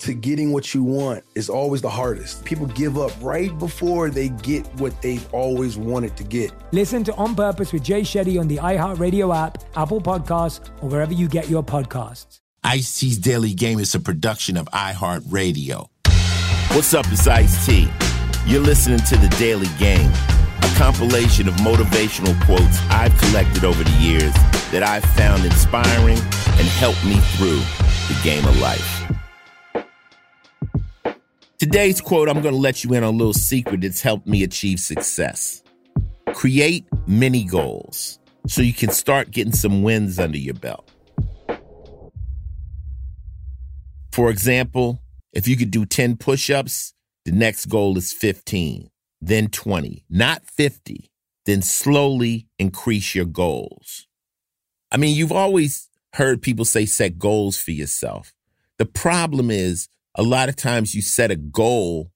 to getting what you want is always the hardest. People give up right before they get what they've always wanted to get. Listen to On Purpose with Jay Shetty on the iHeartRadio app, Apple Podcasts, or wherever you get your podcasts. Ice T's Daily Game is a production of iHeartRadio. What's up, it's Ice T. You're listening to The Daily Game, a compilation of motivational quotes I've collected over the years that I've found inspiring and helped me through the game of life. Today's quote, I'm going to let you in on a little secret that's helped me achieve success. Create mini goals so you can start getting some wins under your belt. For example, if you could do 10 push ups, the next goal is 15, then 20, not 50. Then slowly increase your goals. I mean, you've always heard people say set goals for yourself. The problem is, a lot of times you set a goal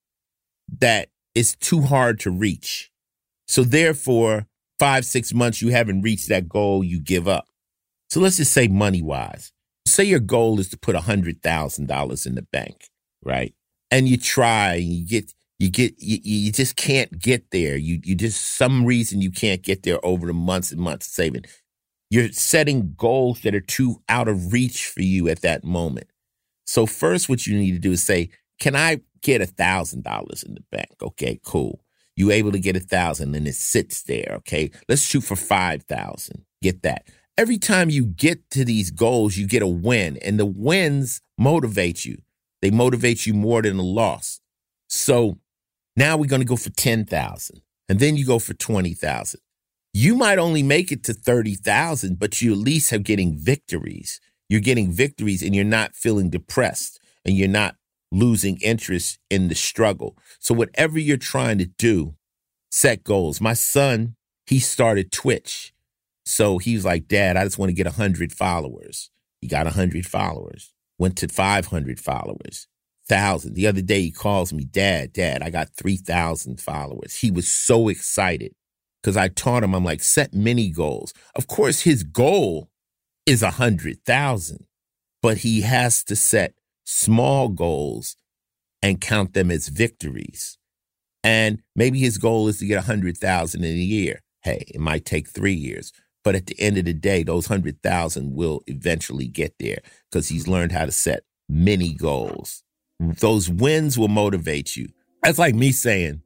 that is too hard to reach. So therefore, five, six months you haven't reached that goal, you give up. So let's just say money wise. Say your goal is to put a hundred thousand dollars in the bank, right? And you try, and you get, you get, you, you just can't get there. You, you just some reason you can't get there over the months and months of saving. You're setting goals that are too out of reach for you at that moment. So first, what you need to do is say, "Can I get a thousand dollars in the bank?" Okay, cool. You able to get a thousand, and it sits there. Okay, let's shoot for five thousand. Get that. Every time you get to these goals, you get a win, and the wins motivate you. They motivate you more than a loss. So now we're going to go for ten thousand, and then you go for twenty thousand. You might only make it to thirty thousand, but you at least have getting victories you're getting victories and you're not feeling depressed and you're not losing interest in the struggle. So, whatever you're trying to do, set goals. My son, he started Twitch. So he was like, Dad, I just want to get 100 followers. He got 100 followers, went to 500 followers, 1,000. The other day he calls me, Dad, Dad, I got 3,000 followers. He was so excited because I taught him, I'm like, set mini goals. Of course, his goal is a hundred thousand, but he has to set small goals and count them as victories. And maybe his goal is to get a hundred thousand in a year. Hey, it might take three years, but at the end of the day, those hundred thousand will eventually get there because he's learned how to set many goals. Those wins will motivate you. That's like me saying,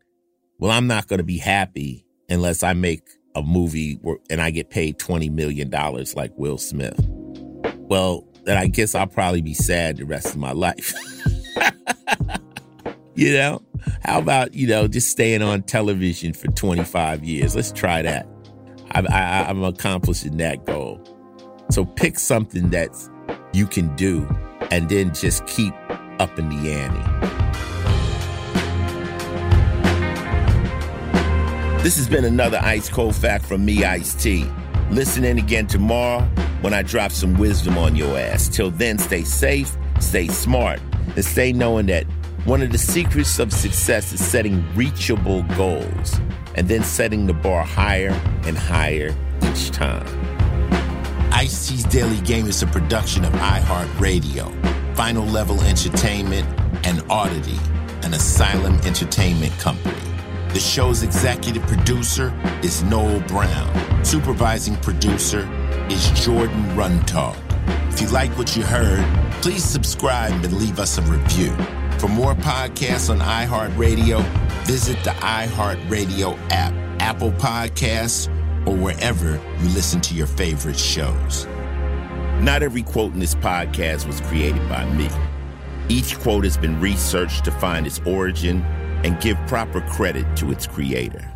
well, I'm not going to be happy unless I make a movie where, and I get paid $20 million like Will Smith. Well, then I guess I'll probably be sad the rest of my life. you know? How about, you know, just staying on television for 25 years? Let's try that. I, I, I'm accomplishing that goal. So pick something that you can do and then just keep up in the ante. This has been another Ice Cold Fact from me, Ice T. Listen in again tomorrow when I drop some wisdom on your ass. Till then, stay safe, stay smart, and stay knowing that one of the secrets of success is setting reachable goals and then setting the bar higher and higher each time. Ice T's Daily Game is a production of iHeartRadio, Final Level Entertainment, and Oddity, an Asylum Entertainment company. The show's executive producer is Noel Brown. Supervising producer is Jordan Runtagh. If you like what you heard, please subscribe and leave us a review. For more podcasts on iHeartRadio, visit the iHeartRadio app, Apple Podcasts, or wherever you listen to your favorite shows. Not every quote in this podcast was created by me. Each quote has been researched to find its origin and give proper credit to its creator.